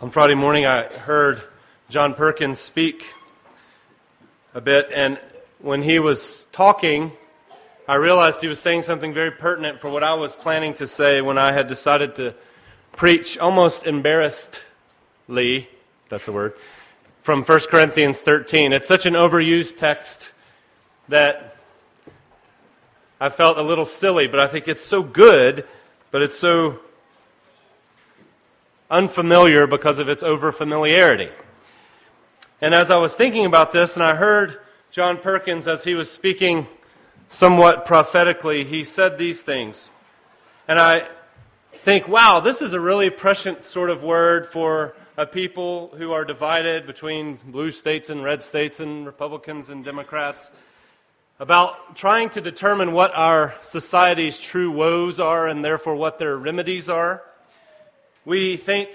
On Friday morning, I heard John Perkins speak a bit, and when he was talking, I realized he was saying something very pertinent for what I was planning to say when I had decided to preach almost embarrassedly, that's a word, from 1 Corinthians 13. It's such an overused text that I felt a little silly, but I think it's so good, but it's so unfamiliar because of its overfamiliarity. And as I was thinking about this, and I heard John Perkins as he was speaking somewhat prophetically, he said these things. And I think, wow, this is a really prescient sort of word for a people who are divided between blue states and red states and Republicans and Democrats about trying to determine what our society's true woes are and therefore what their remedies are. We think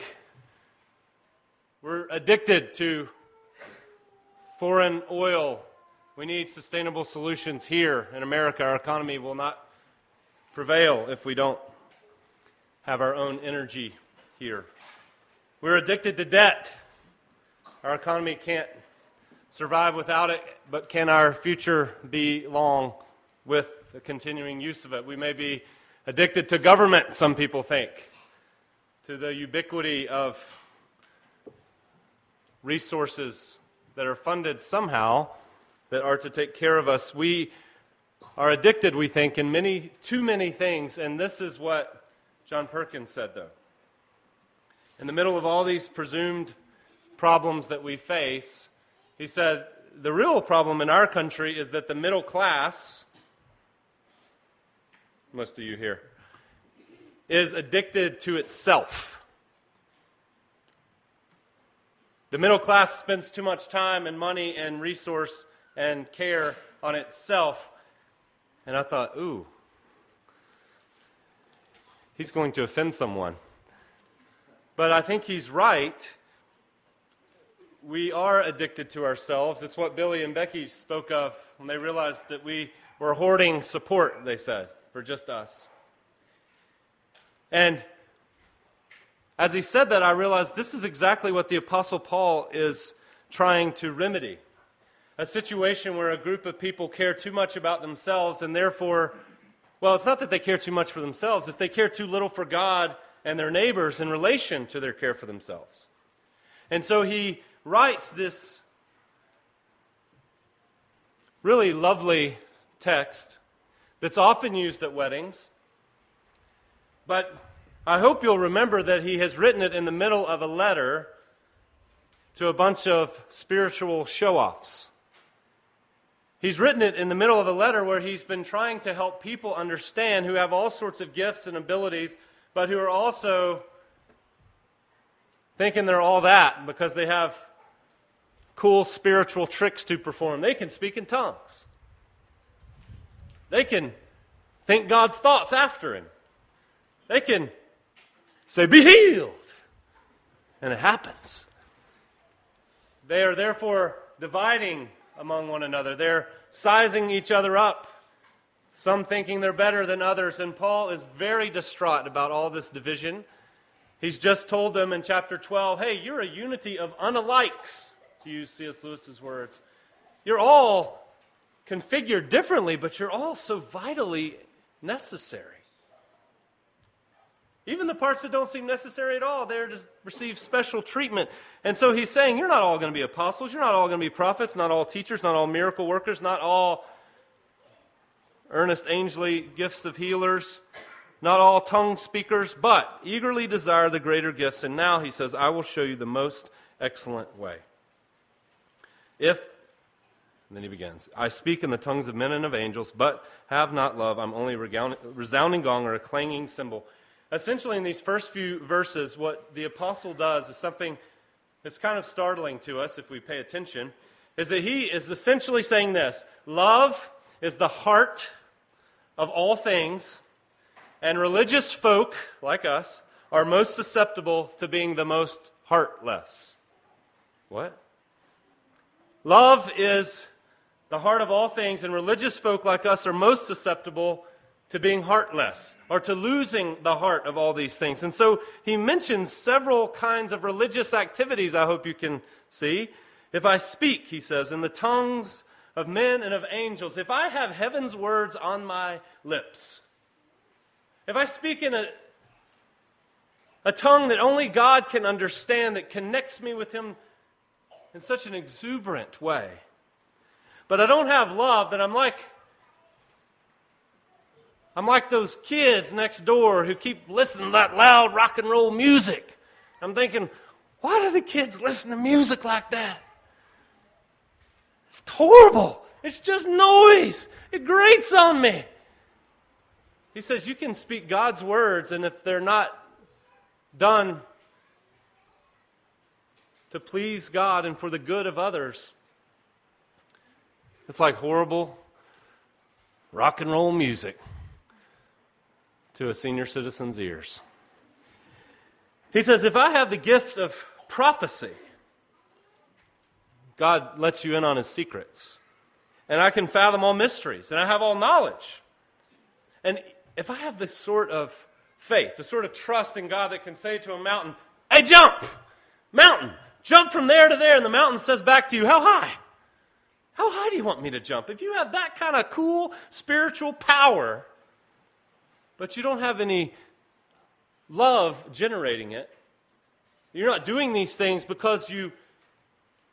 we're addicted to foreign oil. We need sustainable solutions here in America. Our economy will not prevail if we don't have our own energy here. We're addicted to debt. Our economy can't survive without it, but can our future be long with the continuing use of it? We may be addicted to government, some people think to the ubiquity of resources that are funded somehow that are to take care of us. We are addicted, we think, in many, too many things, and this is what John Perkins said, though. In the middle of all these presumed problems that we face, he said, the real problem in our country is that the middle class, most of you here, is addicted to itself. The middle class spends too much time and money and resource and care on itself. And I thought, ooh, he's going to offend someone. But I think he's right. We are addicted to ourselves. It's what Billy and Becky spoke of when they realized that we were hoarding support, they said, for just us. And as he said that, I realized this is exactly what the Apostle Paul is trying to remedy a situation where a group of people care too much about themselves and therefore, well, it's not that they care too much for themselves, it's they care too little for God and their neighbors in relation to their care for themselves. And so he writes this really lovely text that's often used at weddings but I hope you'll remember that he has written it in the middle of a letter to a bunch of spiritual show offs. He's written it in the middle of a letter where he's been trying to help people understand who have all sorts of gifts and abilities, but who are also thinking they're all that because they have cool spiritual tricks to perform. They can speak in tongues, they can think God's thoughts after Him. They can say, Be healed. And it happens. They are therefore dividing among one another. They're sizing each other up, some thinking they're better than others. And Paul is very distraught about all this division. He's just told them in chapter 12 hey, you're a unity of unalikes, to use C.S. Lewis's words. You're all configured differently, but you're all so vitally necessary. Even the parts that don't seem necessary at all, they're to receive special treatment. And so he's saying, you're not all going to be apostles, you're not all going to be prophets, not all teachers, not all miracle workers, not all earnest angely gifts of healers, not all tongue speakers, but eagerly desire the greater gifts. And now he says, I will show you the most excellent way. If, then he begins, I speak in the tongues of men and of angels, but have not love, I'm only a resounding gong or a clanging cymbal. Essentially, in these first few verses, what the apostle does is something that's kind of startling to us if we pay attention, is that he is essentially saying this love is the heart of all things, and religious folk, like us, are most susceptible to being the most heartless. What? Love is the heart of all things, and religious folk like us are most susceptible to being heartless or to losing the heart of all these things. And so he mentions several kinds of religious activities, I hope you can see. If I speak, he says, in the tongues of men and of angels, if I have heaven's words on my lips, if I speak in a, a tongue that only God can understand, that connects me with Him in such an exuberant way, but I don't have love, then I'm like I'm like those kids next door who keep listening to that loud rock and roll music. I'm thinking, why do the kids listen to music like that? It's horrible. It's just noise. It grates on me. He says you can speak God's words, and if they're not done to please God and for the good of others, it's like horrible rock and roll music to a senior citizen's ears. He says, If I have the gift of prophecy, God lets you in on his secrets. And I can fathom all mysteries, and I have all knowledge. And if I have this sort of faith, the sort of trust in God that can say to a mountain, Hey, jump! Mountain, jump from there to there, and the mountain says back to you, How high? How high do you want me to jump? If you have that kind of cool spiritual power, but you don't have any love generating it. You're not doing these things because you,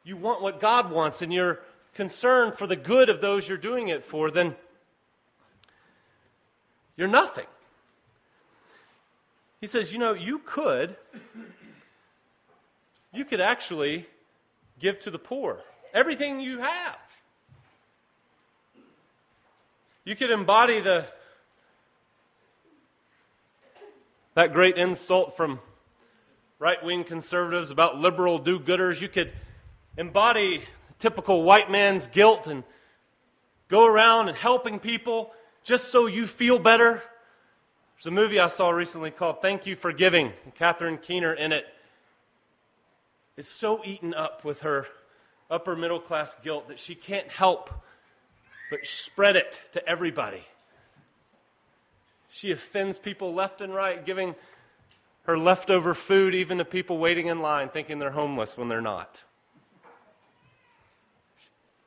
you want what God wants and you're concerned for the good of those you're doing it for, then you're nothing. He says, you know, you could, you could actually give to the poor everything you have. You could embody the that great insult from right wing conservatives about liberal do gooders. You could embody typical white man's guilt and go around and helping people just so you feel better. There's a movie I saw recently called Thank You for Giving. And Catherine Keener in it is so eaten up with her upper middle class guilt that she can't help but spread it to everybody. She offends people left and right, giving her leftover food even to people waiting in line thinking they're homeless when they're not.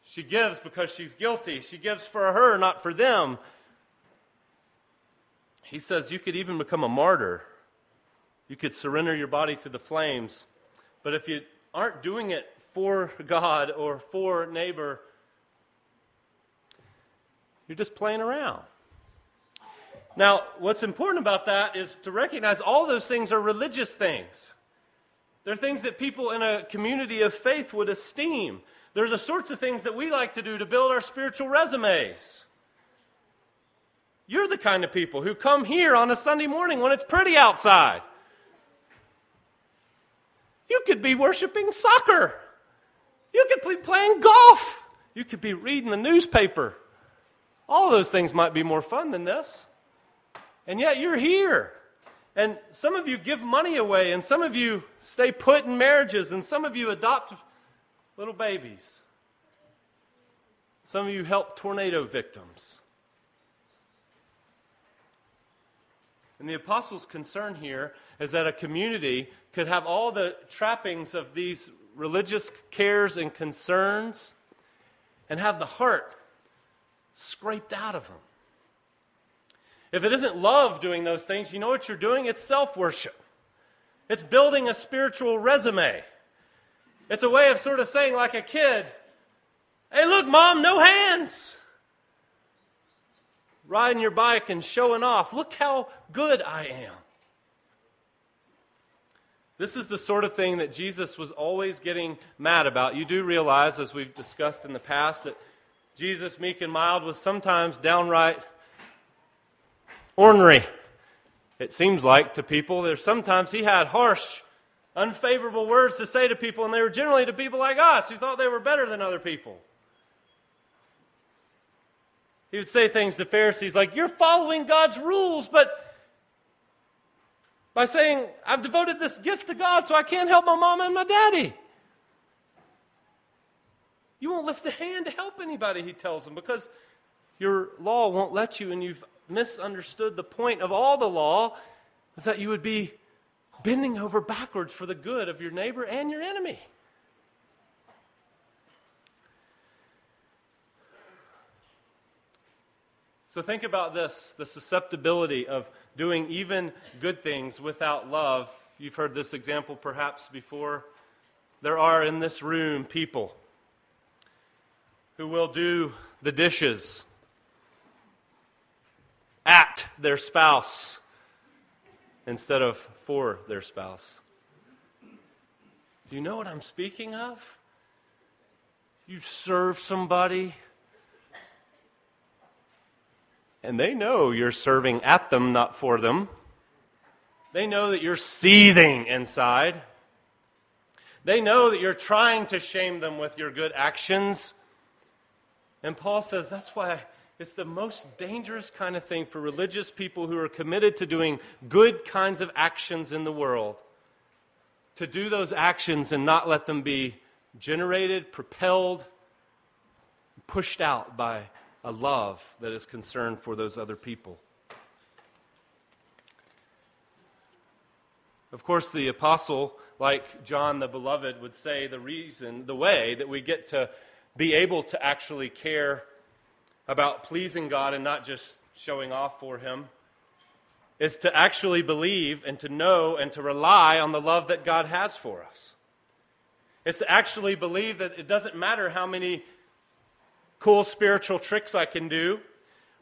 She gives because she's guilty. She gives for her, not for them. He says you could even become a martyr. You could surrender your body to the flames. But if you aren't doing it for God or for neighbor, you're just playing around. Now, what's important about that is to recognize all those things are religious things. They're things that people in a community of faith would esteem. They're the sorts of things that we like to do to build our spiritual resumes. You're the kind of people who come here on a Sunday morning when it's pretty outside. You could be worshiping soccer. You could be playing golf. You could be reading the newspaper. All those things might be more fun than this. And yet you're here. And some of you give money away, and some of you stay put in marriages, and some of you adopt little babies. Some of you help tornado victims. And the apostles' concern here is that a community could have all the trappings of these religious cares and concerns and have the heart scraped out of them. If it isn't love doing those things, you know what you're doing? It's self worship. It's building a spiritual resume. It's a way of sort of saying, like a kid, hey, look, mom, no hands. Riding your bike and showing off. Look how good I am. This is the sort of thing that Jesus was always getting mad about. You do realize, as we've discussed in the past, that Jesus, meek and mild, was sometimes downright ornery, it seems like, to people. There's sometimes he had harsh, unfavorable words to say to people, and they were generally to people like us who thought they were better than other people. He would say things to Pharisees like, You're following God's rules, but by saying, I've devoted this gift to God, so I can't help my mama and my daddy. You won't lift a hand to help anybody, he tells them, because your law won't let you, and you've misunderstood the point of all the law is that you would be bending over backwards for the good of your neighbor and your enemy. So think about this the susceptibility of doing even good things without love. You've heard this example perhaps before. There are in this room people who will do the dishes at their spouse instead of for their spouse. Do you know what I'm speaking of? You serve somebody, and they know you're serving at them, not for them. They know that you're seething inside. They know that you're trying to shame them with your good actions. And Paul says that's why it's the most dangerous kind of thing for religious people who are committed to doing good kinds of actions in the world. To do those actions and not let them be generated, propelled, pushed out by a love that is concerned for those other people. Of course, the apostle, like John the Beloved, would say the reason, the way that we get to be able to actually care about pleasing God and not just showing off for Him is to actually believe and to know and to rely on the love that God has for us. It's to actually believe that it doesn't matter how many cool spiritual tricks I can do,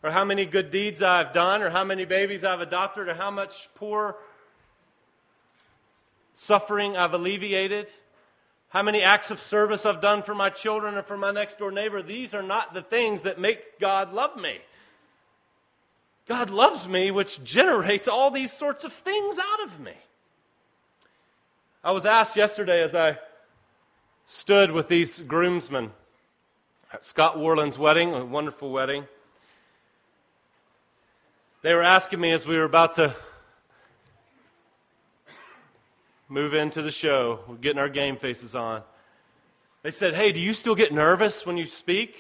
or how many good deeds I've done, or how many babies I've adopted, or how much poor suffering I've alleviated how many acts of service I've done for my children or for my next door neighbor. These are not the things that make God love me. God loves me, which generates all these sorts of things out of me. I was asked yesterday as I stood with these groomsmen at Scott Warland's wedding, a wonderful wedding. They were asking me as we were about to move into the show. We're getting our game faces on. They said, Hey, do you still get nervous when you speak?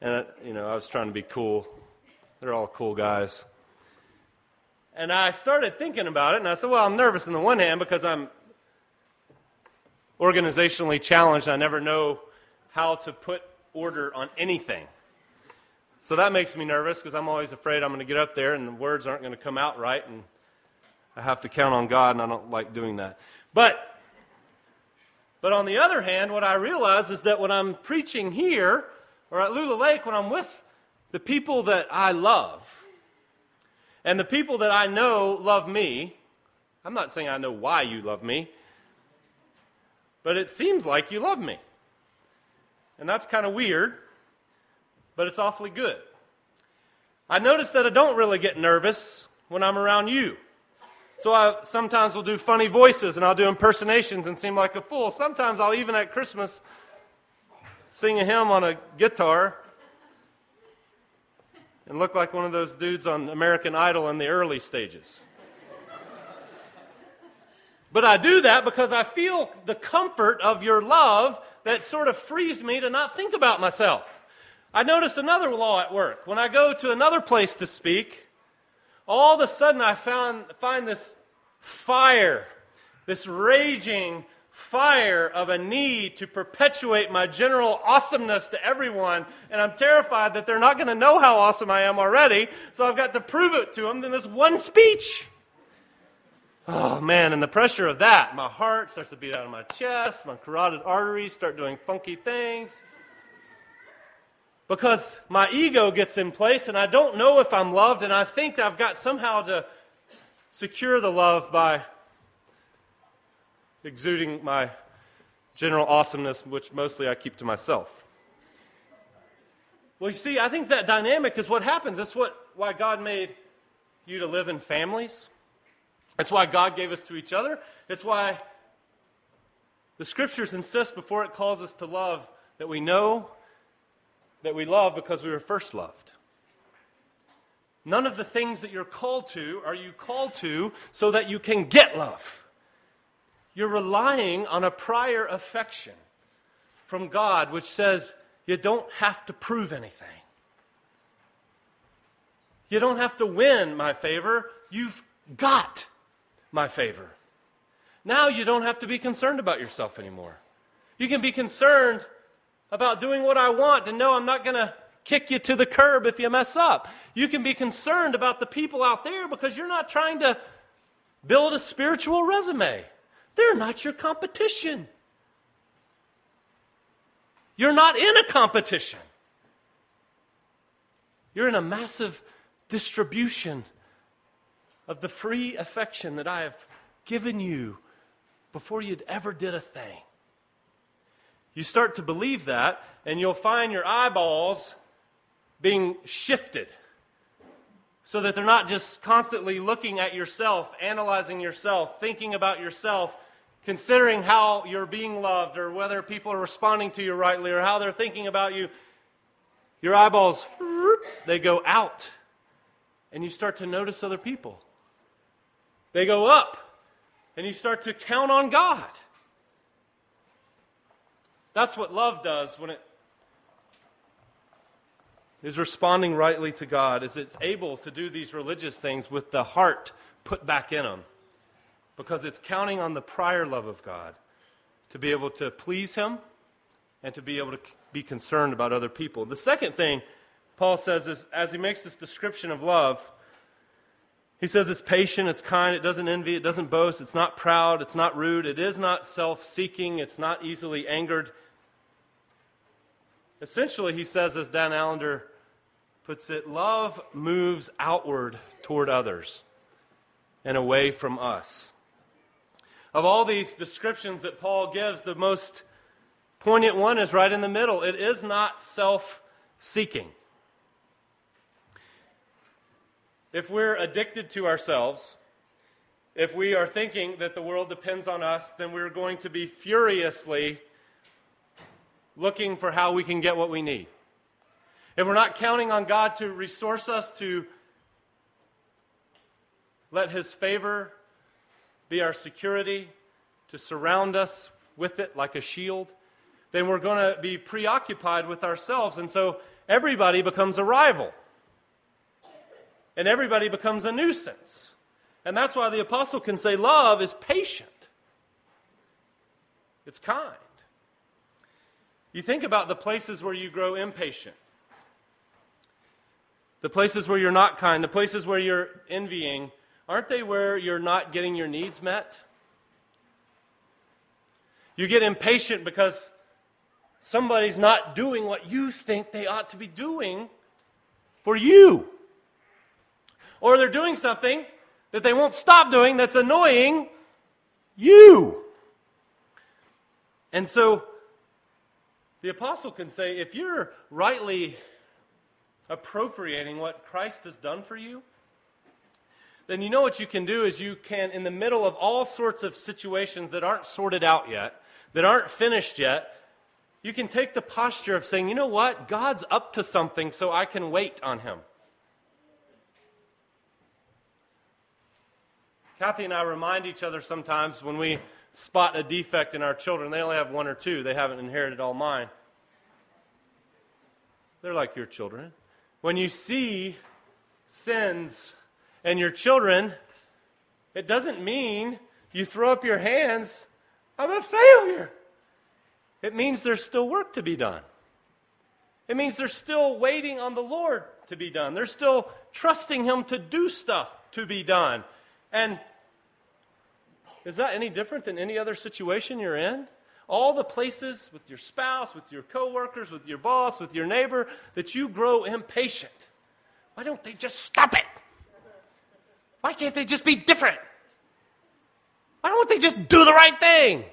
And, you know, I was trying to be cool. They're all cool guys. And I started thinking about it, and I said, Well, I'm nervous on the one hand because I'm organizationally challenged. I never know how to put order on anything. So that makes me nervous because I'm always afraid I'm going to get up there and the words aren't going to come out right and I have to count on God, and I don't like doing that. But, but on the other hand, what I realize is that when I'm preaching here or at Lula Lake, when I'm with the people that I love, and the people that I know love me, I'm not saying I know why you love me, but it seems like you love me. And that's kind of weird, but it's awfully good. I notice that I don't really get nervous when I'm around you. So I sometimes will do funny voices and I'll do impersonations and seem like a fool. Sometimes I'll even at Christmas sing a hymn on a guitar and look like one of those dudes on American Idol in the early stages. But I do that because I feel the comfort of your love that sort of frees me to not think about myself. I notice another law at work. When I go to another place to speak, all of a sudden I found, find this fire, this raging fire of a need to perpetuate my general awesomeness to everyone. And I'm terrified that they're not going to know how awesome I am already. So I've got to prove it to them in this one speech. Oh man, and the pressure of that, my heart starts to beat out of my chest, my carotid arteries start doing funky things because my ego gets in place and I don't know if I'm loved, and I think I've got somehow to secure the love by exuding my general awesomeness, which mostly I keep to myself. Well, you see, I think that dynamic is what happens. That's what, why God made you to live in families. That's why God gave us to each other. It's why the scriptures insist before it calls us to love that we know that we love because we were first loved. None of the things that you're called to are you called to so that you can get love. You're relying on a prior affection from God which says you don't have to prove anything. You don't have to win my favor. You've got my favor. Now you don't have to be concerned about yourself anymore. You can be concerned about doing what I want and know I'm not going to kick you to the curb if you mess up. You can be concerned about the people out there because you're not trying to build a spiritual resume. They're not your competition. You're not in a competition. You're in a massive distribution of the free affection that I have given you before you'd ever did a thing. You start to believe that, and you'll find your eyeballs being shifted so that they're not just constantly looking at yourself, analyzing yourself, thinking about yourself, considering how you're being loved or whether people are responding to you rightly or how they're thinking about you. Your eyeballs, they go out, and you start to notice other people. They go up, and you start to count on God. That's what love does when it is responding rightly to God, is it's able to do these religious things with the heart put back in them. Because it's counting on the prior love of God to be able to please Him and to be able to be concerned about other people. The second thing Paul says is, as he makes this description of love, he says it's patient, it's kind, it doesn't envy, it doesn't boast, it's not proud, it's not rude, it is not self seeking, it's not easily angered, Essentially, he says, as Dan Allender puts it, love moves outward toward others and away from us. Of all these descriptions that Paul gives, the most poignant one is right in the middle. It is not self seeking. If we're addicted to ourselves, if we are thinking that the world depends on us, then we're going to be furiously looking for how we can get what we need. If we're not counting on God to resource us, to let His favor be our security, to surround us with it like a shield, then we're going to be preoccupied with ourselves. And so everybody becomes a rival. And everybody becomes a nuisance. And that's why the apostle can say love is patient, it's kind. You think about the places where you grow impatient, the places where you're not kind, the places where you're envying. Aren't they where you're not getting your needs met? You get impatient because somebody's not doing what you think they ought to be doing for you. Or they're doing something that they won't stop doing that's annoying you. And so the apostle can say, if you're rightly appropriating what Christ has done for you, then you know what you can do is you can, in the middle of all sorts of situations that aren't sorted out yet, that aren't finished yet, you can take the posture of saying, you know what? God's up to something, so I can wait on him. Kathy and I remind each other sometimes when we spot a defect in our children. They only have one or two, they haven't inherited all mine. They're like your children. When you see sins in your children, it doesn't mean you throw up your hands, I'm a failure. It means there's still work to be done. It means they're still waiting on the Lord to be done. They're still trusting Him to do stuff to be done. And is that any different than any other situation you're in? All the places with your spouse, with your coworkers, with your boss, with your neighbor that you grow impatient. Why don't they just stop it? Why can't they just be different? Why don't they just do the right thing?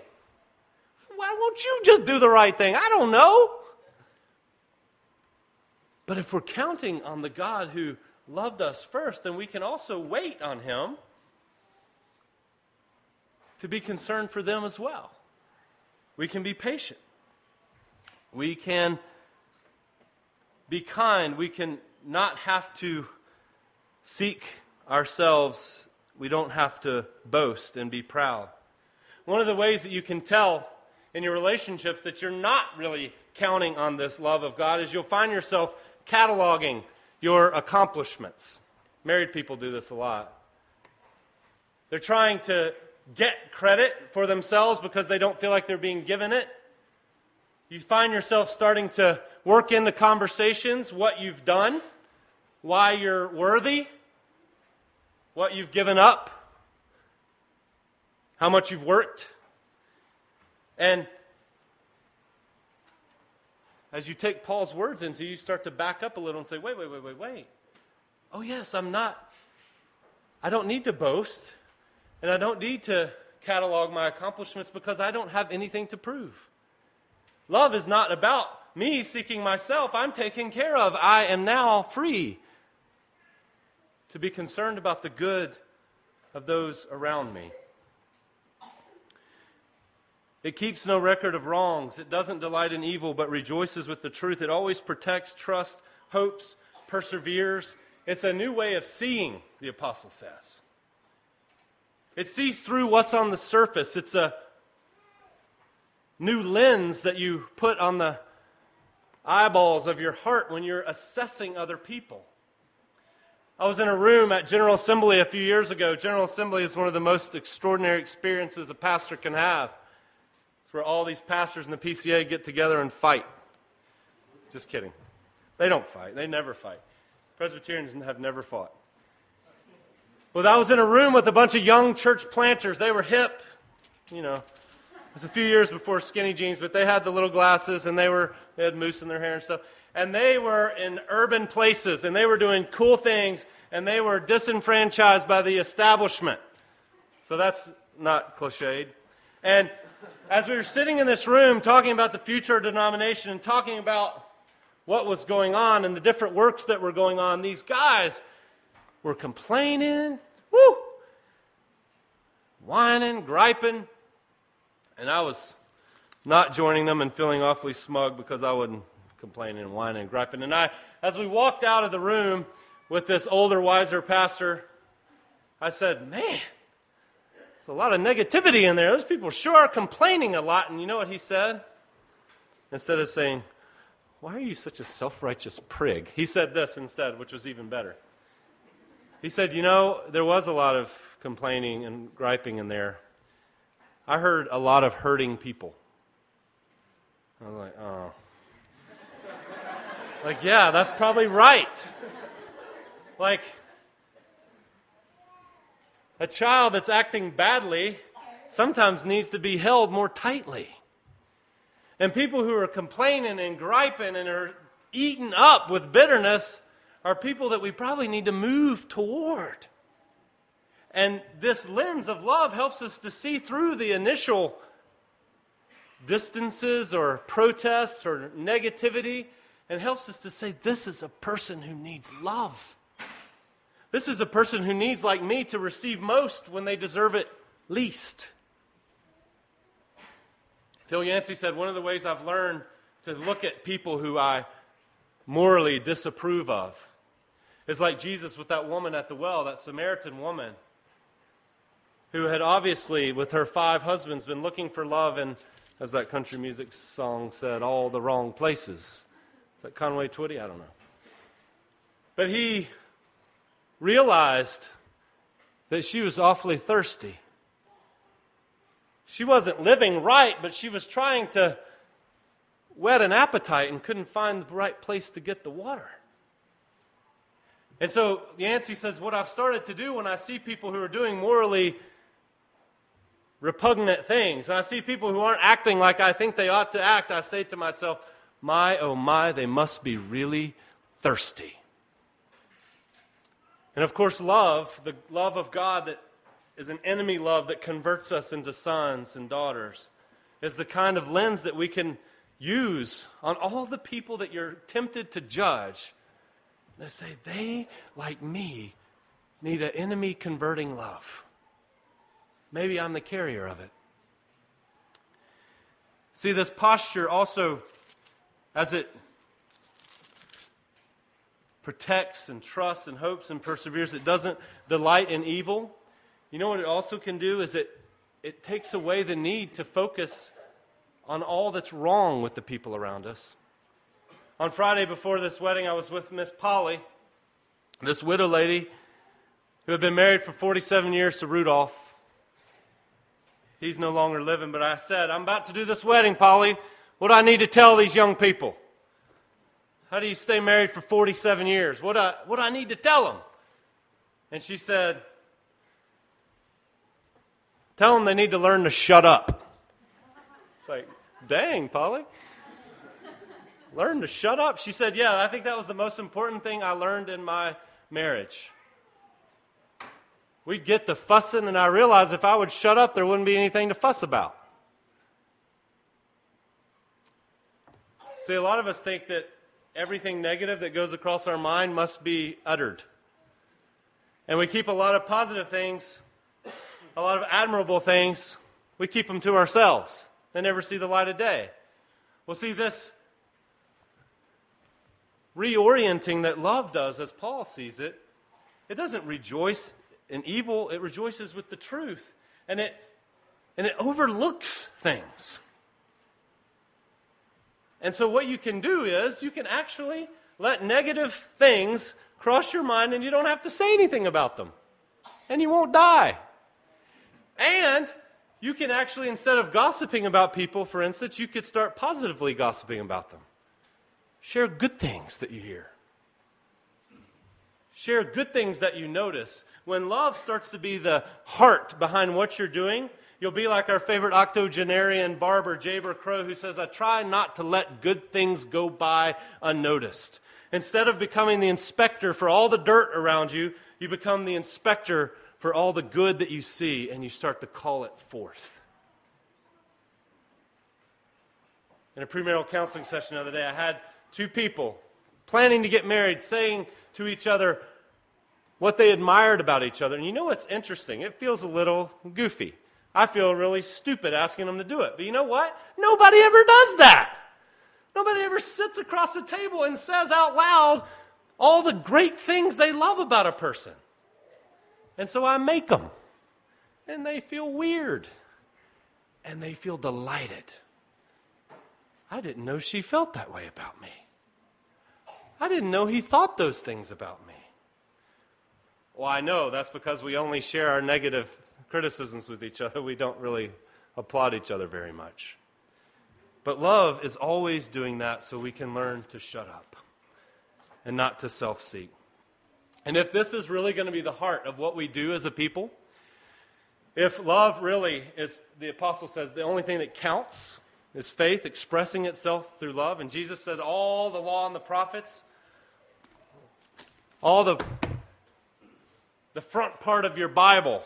Why won't you just do the right thing? I don't know. But if we're counting on the God who loved us first, then we can also wait on Him to be concerned for them as well. We can be patient. We can be kind. We can not have to seek ourselves. We don't have to boast and be proud. One of the ways that you can tell in your relationships that you're not really counting on this love of God is you'll find yourself cataloging your accomplishments. Married people do this a lot. They're trying to get credit for themselves because they don't feel like they're being given it. You find yourself starting to work into conversations what you've done, why you're worthy, what you've given up, how much you've worked. And as you take Paul's words into, you start to back up a little and say, wait, wait, wait, wait, wait. Oh, yes, I'm not, I don't need to boast, and I don't need to catalog my accomplishments because I don't have anything to prove. Love is not about me seeking myself, I'm taken care of. I am now free to be concerned about the good of those around me. It keeps no record of wrongs. It doesn't delight in evil, but rejoices with the truth. It always protects, trusts, hopes, perseveres. It's a new way of seeing, the apostle says. It sees through what's on the surface. It's a new lens that you put on the eyeballs of your heart when you're assessing other people. I was in a room at General Assembly a few years ago. General Assembly is one of the most extraordinary experiences a pastor can have. It's where all these pastors in the PCA get together and fight. Just kidding. They don't fight, they never fight. Presbyterians have never fought. Well, I was in a room with a bunch of young church planters. They were hip, you know. It was a few years before skinny jeans, but they had the little glasses and they were they had mousse in their hair and stuff. And they were in urban places and they were doing cool things and they were disenfranchised by the establishment. So that's not cliched. And as we were sitting in this room talking about the future of denomination and talking about what was going on and the different works that were going on, these guys were complaining, whoo, whining, griping, and I was not joining them and feeling awfully smug because I wasn't complaining and whining and griping. And I, as we walked out of the room with this older, wiser pastor, I said, Man, there's a lot of negativity in there. Those people sure are complaining a lot. And you know what he said? Instead of saying, Why are you such a self righteous prig? He said this instead, which was even better. He said, You know, there was a lot of complaining and griping in there. I heard a lot of hurting people. I was like, Oh. like, yeah, that's probably right. Like, a child that's acting badly sometimes needs to be held more tightly. And people who are complaining and griping and are eaten up with bitterness are people that we probably need to move toward. And this lens of love helps us to see through the initial distances or protests or negativity and helps us to say, this is a person who needs love. This is a person who needs, like me, to receive most when they deserve it least. Phil Yancey said, One of the ways I've learned to look at people who I morally disapprove of is like Jesus with that woman at the well, that Samaritan woman, who had obviously, with her five husbands, been looking for love in, as that country music song said, all the wrong places. Is that Conway Twitty? I don't know. But he realized that she was awfully thirsty. She wasn't living right, but she was trying to whet an appetite and couldn't find the right place to get the water. And so Yancey says, What I've started to do when I see people who are doing morally repugnant things, and I see people who aren't acting like I think they ought to act, I say to myself, My, oh my, they must be really thirsty. And of course, love, the love of God that is an enemy love that converts us into sons and daughters, is the kind of lens that we can use on all the people that you're tempted to judge. And say, they, like me, need an enemy converting love. Maybe I'm the carrier of it. See, this posture also, as it protects and trusts and hopes and perseveres. It doesn't delight in evil. You know what it also can do is it, it takes away the need to focus on all that's wrong with the people around us. On Friday before this wedding, I was with Miss Polly, this widow lady, who had been married for 47 years to Rudolph. He's no longer living, but I said, I'm about to do this wedding, Polly. What do I need to tell these young people? How do you stay married for 47 years? What do I, what do I need to tell them? And she said, Tell them they need to learn to shut up. It's like, dang, Polly. Learn to shut up. She said, Yeah, I think that was the most important thing I learned in my marriage. We'd get to fussing, and I realized if I would shut up, there wouldn't be anything to fuss about. See, a lot of us think that everything negative that goes across our mind must be uttered. And we keep a lot of positive things, a lot of admirable things, we keep them to ourselves. They never see the light of day. Well, see, this reorienting that love does, as Paul sees it, it doesn't rejoice in evil, it rejoices with the truth. And it, and it overlooks things. And so, what you can do is you can actually let negative things cross your mind and you don't have to say anything about them. And you won't die. And you can actually, instead of gossiping about people, for instance, you could start positively gossiping about them. Share good things that you hear. Share good things that you notice. When love starts to be the heart behind what you're doing, you'll be like our favorite octogenarian barber, Jayber Crow, who says, I try not to let good things go by unnoticed. Instead of becoming the inspector for all the dirt around you, you become the inspector for all the good that you see and you start to call it forth. In a premarital counseling session the other day, I had two people planning to get married saying to each other what they admired about each other. And you know what's interesting? It feels a little goofy. I feel really stupid asking them to do it. But you know what? Nobody ever does that. Nobody ever sits across the table and says out loud all the great things they love about a person. And so I make them. And they feel weird. And they feel delighted. I didn't know she felt that way about me. I didn't know he thought those things about me. Well, I know that's because we only share our negative criticisms with each other. We don't really applaud each other very much. But love is always doing that so we can learn to shut up and not to self seek. And if this is really going to be the heart of what we do as a people, if love really is, the apostle says, the only thing that counts is faith expressing itself through love, and Jesus said, all the law and the prophets, all the, the front part of your Bible,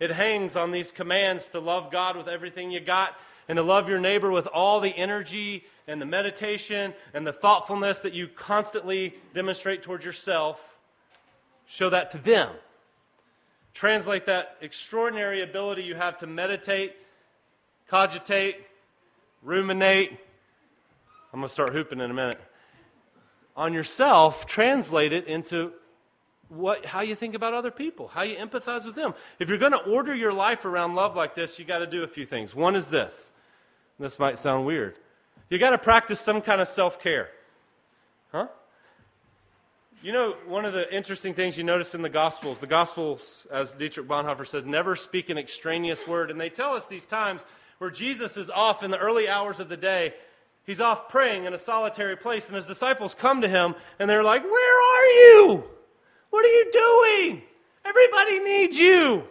it hangs on these commands to love God with everything you got and to love your neighbor with all the energy and the meditation and the thoughtfulness that you constantly demonstrate towards yourself, show that to them. Translate that extraordinary ability you have to meditate, cogitate, ruminate. I'm going to start hooping in a minute. On yourself, translate it into what, how you think about other people, how you empathize with them. If you're going to order your life around love like this, you got to do a few things. One is this this might sound weird. You got to practice some kind of self care. Huh? You know, one of the interesting things you notice in the Gospels, the Gospels, as Dietrich Bonhoeffer says, never speak an extraneous word. And they tell us these times where Jesus is off in the early hours of the day. He's off praying in a solitary place, and his disciples come to him, and they're like, Where are you? What are you doing? Everybody needs you.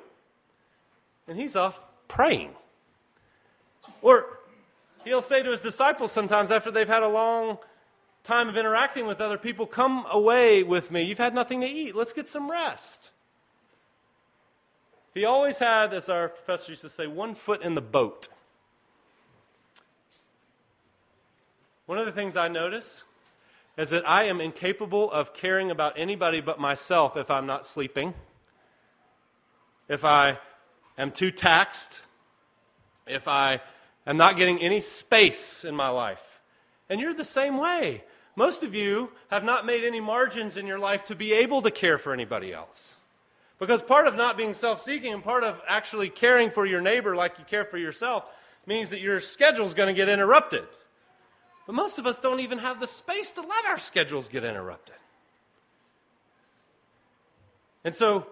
And he's off praying. Or he'll say to his disciples sometimes after they've had a long time of interacting with other people, Come away with me. You've had nothing to eat. Let's get some rest. He always had, as our professor used to say, one foot in the boat. One of the things I notice is that I am incapable of caring about anybody but myself if I'm not sleeping, if I am too taxed, if I I'm not getting any space in my life. And you're the same way. Most of you have not made any margins in your life to be able to care for anybody else. Because part of not being self seeking and part of actually caring for your neighbor like you care for yourself means that your schedule is going to get interrupted. But most of us don't even have the space to let our schedules get interrupted. And so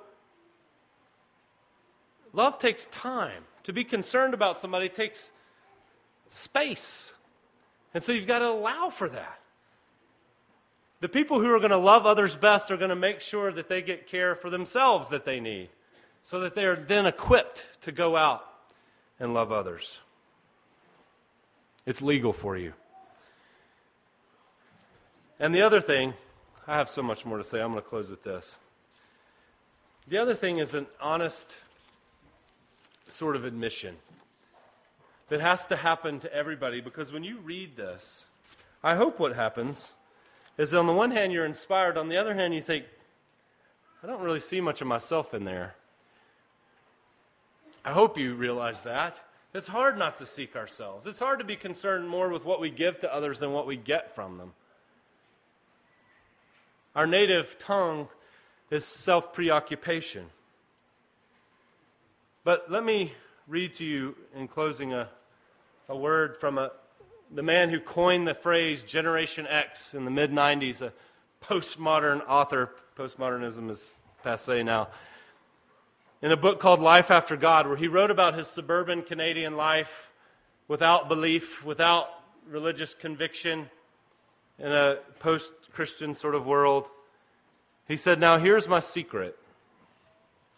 love takes time. To be concerned about somebody takes space. And so you've got to allow for that. The people who are going to love others best are going to make sure that they get care for themselves that they need so that they are then equipped to go out and love others. It's legal for you. And the other thing, I have so much more to say. I'm going to close with this. The other thing is an honest sort of admission that has to happen to everybody because when you read this, I hope what happens is on the one hand you're inspired, on the other hand you think, I don't really see much of myself in there. I hope you realize that. It's hard not to seek ourselves. It's hard to be concerned more with what we give to others than what we get from them. Our native tongue is self preoccupation. But let me read to you in closing a, a word from a, the man who coined the phrase Generation X in the mid 90s, a postmodern author. Postmodernism is passe now. In a book called Life After God, where he wrote about his suburban Canadian life without belief, without religious conviction, in a post Christian sort of world. He said, Now here's my secret.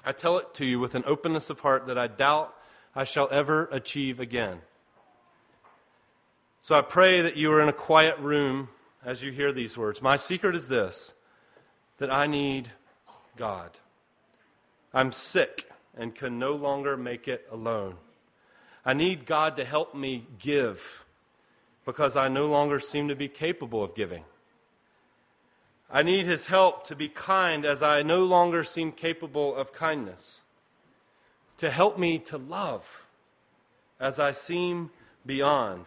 I tell it to you with an openness of heart that I doubt I shall ever achieve again. So I pray that you are in a quiet room as you hear these words. My secret is this that I need God. I'm sick and can no longer make it alone. I need God to help me give because I no longer seem to be capable of giving. I need his help to be kind as I no longer seem capable of kindness, to help me to love as I seem beyond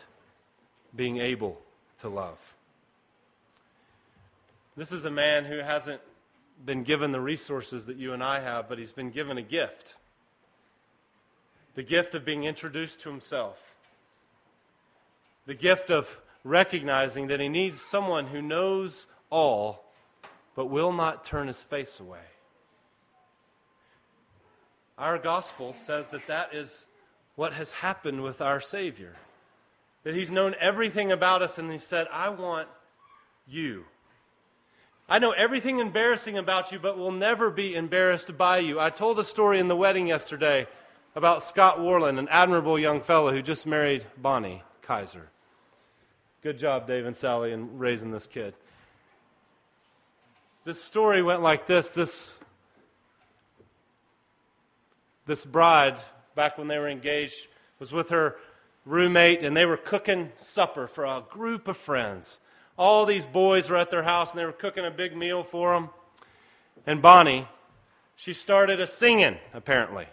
being able to love. This is a man who hasn't been given the resources that you and I have, but he's been given a gift. The gift of being introduced to himself, the gift of recognizing that he needs someone who knows all but will not turn his face away. Our gospel says that that is what has happened with our Savior. That he's known everything about us and he said, I want you. I know everything embarrassing about you, but will never be embarrassed by you. I told a story in the wedding yesterday about Scott Warland, an admirable young fellow who just married Bonnie Kaiser. Good job, Dave and Sally, in raising this kid. This story went like this this, this bride, back when they were engaged, was with her roommate, and they were cooking supper for a group of friends. All these boys were at their house, and they were cooking a big meal for them. And Bonnie, she started a singing, apparently.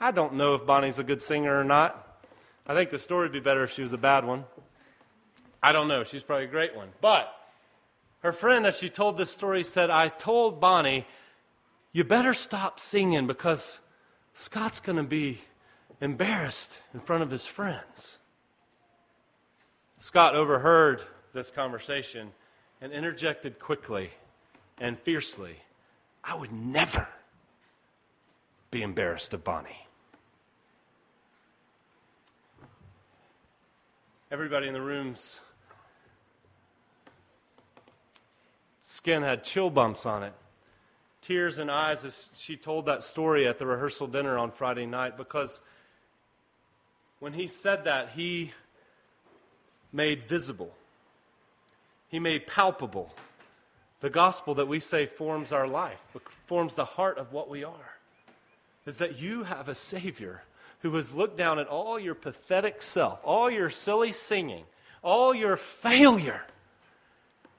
I don't know if Bonnie's a good singer or not. I think the story would be better if she was a bad one. I don't know. She's probably a great one. But her friend, as she told this story, said, I told Bonnie, you better stop singing because Scott's going to be embarrassed in front of his friends. Scott overheard this conversation and interjected quickly and fiercely I would never be embarrassed of Bonnie. Everybody in the room's skin had chill bumps on it. Tears in eyes as she told that story at the rehearsal dinner on Friday night because when he said that, he made visible, he made palpable the gospel that we say forms our life, forms the heart of what we are, is that you have a Savior who has looked down at all your pathetic self, all your silly singing, all your failure,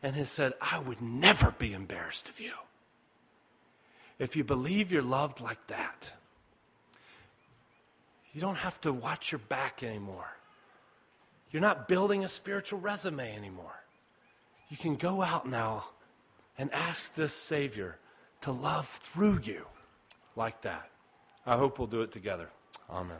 and has said, I would never be embarrassed of you. If you believe you're loved like that, you don't have to watch your back anymore. You're not building a spiritual resume anymore. You can go out now and ask this Savior to love through you like that. I hope we'll do it together. Amen.